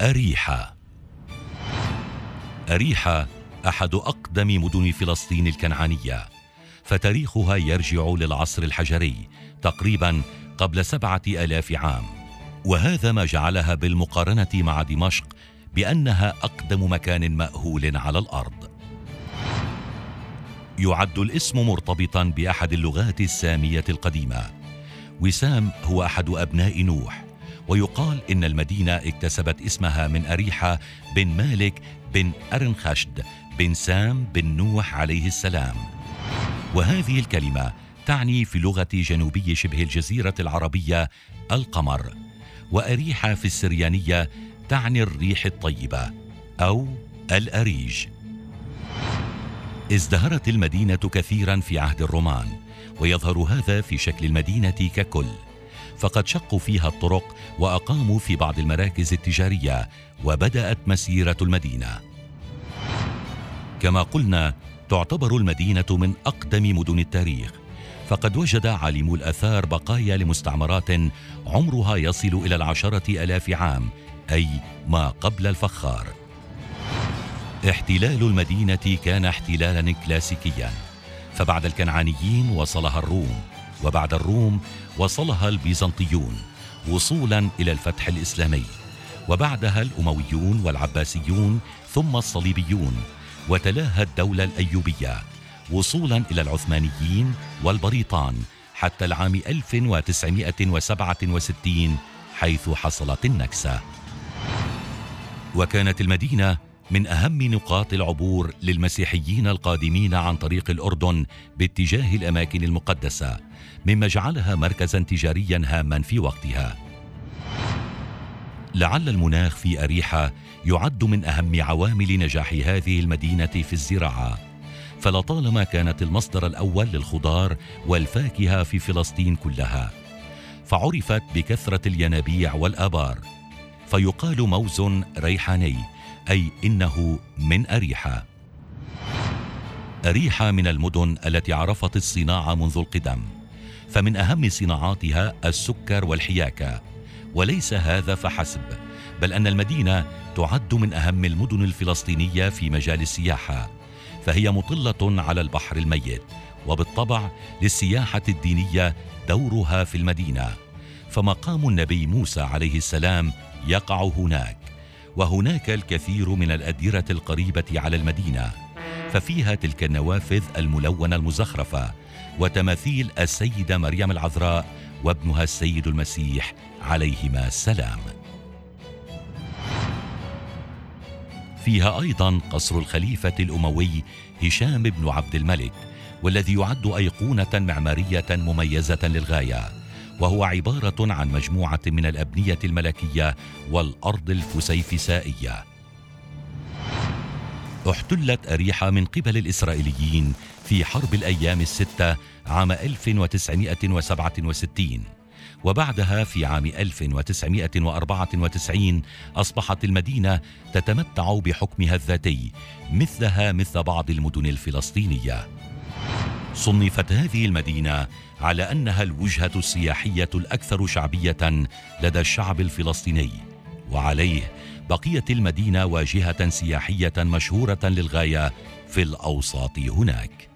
أريحة أريحة أحد أقدم مدن فلسطين الكنعانية فتاريخها يرجع للعصر الحجري تقريبا قبل سبعة آلاف عام. وهذا ما جعلها بالمقارنة مع دمشق بأنها أقدم مكان مأهول على الأرض. يعد الاسم مرتبطا بأحد اللغات السامية القديمة. وسام هو أحد أبناء نوح. ويقال إن المدينة اكتسبت اسمها من أريحة بن مالك بن أرنخشد بن سام بن نوح عليه السلام. وهذه الكلمة تعني في لغة جنوبي شبه الجزيرة العربية القمر. وأريحة في السريانية تعني الريح الطيبة أو الأريج. ازدهرت المدينة كثيرا في عهد الرومان ويظهر هذا في شكل المدينة ككل. فقد شقوا فيها الطرق وأقاموا في بعض المراكز التجارية وبدأت مسيرة المدينة. كما قلنا تعتبر المدينة من أقدم مدن التاريخ فقد وجد عالمو الآثار بقايا لمستعمرات عمرها يصل إلى العشرة آلاف عام أي ما قبل الفخار. احتلال المدينة كان احتلالا كلاسيكيا فبعد الكنعانيين وصلها الروم. وبعد الروم وصلها البيزنطيون وصولا إلى الفتح الإسلامي وبعدها الأمويون والعباسيون ثم الصليبيون وتلاها الدولة الأيوبية وصولا إلى العثمانيين والبريطان حتى العام 1967 حيث حصلت النكسة. وكانت المدينة من أهم نقاط العبور للمسيحيين القادمين عن طريق الأردن باتجاه الأماكن المقدسة مما جعلها مركزا تجاريا هاما في وقتها. لعل المناخ في أريحة يعد من أهم عوامل نجاح هذه المدينة في الزراعة. فلطالما كانت المصدر الأول للخضار والفاكهة في فلسطين كلها فعرفت بكثرة الينابيع والآبار. فيقال موز ريحاني أي إنه من أريحة. أريحة من المدن التي عرفت الصناعة منذ القدم فمن أهم صناعاتها السكر والحياكة. وليس هذا فحسب بل أن المدينة تعد من أهم المدن الفلسطينية في مجال السياحة. فهي مطلة على البحر الميت وبالطبع للسياحة الدينية دورها في المدينة. فمقام النبي موسى عليه السلام يقع هناك. وهناك الكثير من الأديرة القريبة على المدينة ففيها تلك النوافذ الملونة المزخرفة وتماثيل السيدة مريم العذراء وابنها السيد المسيح عليهما السلام. فيها أيضا قصر الخليفة الأموي هشام بن عبد الملك والذي يعد أيقونة معمارية مميزة للغاية. وهو عبارة عن مجموعة من الأبنية الملكية والأرض الفسيفسائية. احتلت أريحة من قبل الإسرائيليين في حرب الأيام الستة عام 1967 وبعدها في عام 1994 أصبحت المدينة تتمتع بحكمها الذاتي مثلها مثل بعض المدن الفلسطينية. صنفت هذه المدينة على أنها الوجهة السياحية الأكثر شعبية لدى الشعب الفلسطيني وعليه بقيت المدينة واجهة سياحية مشهورة للغاية في الأوساط هناك.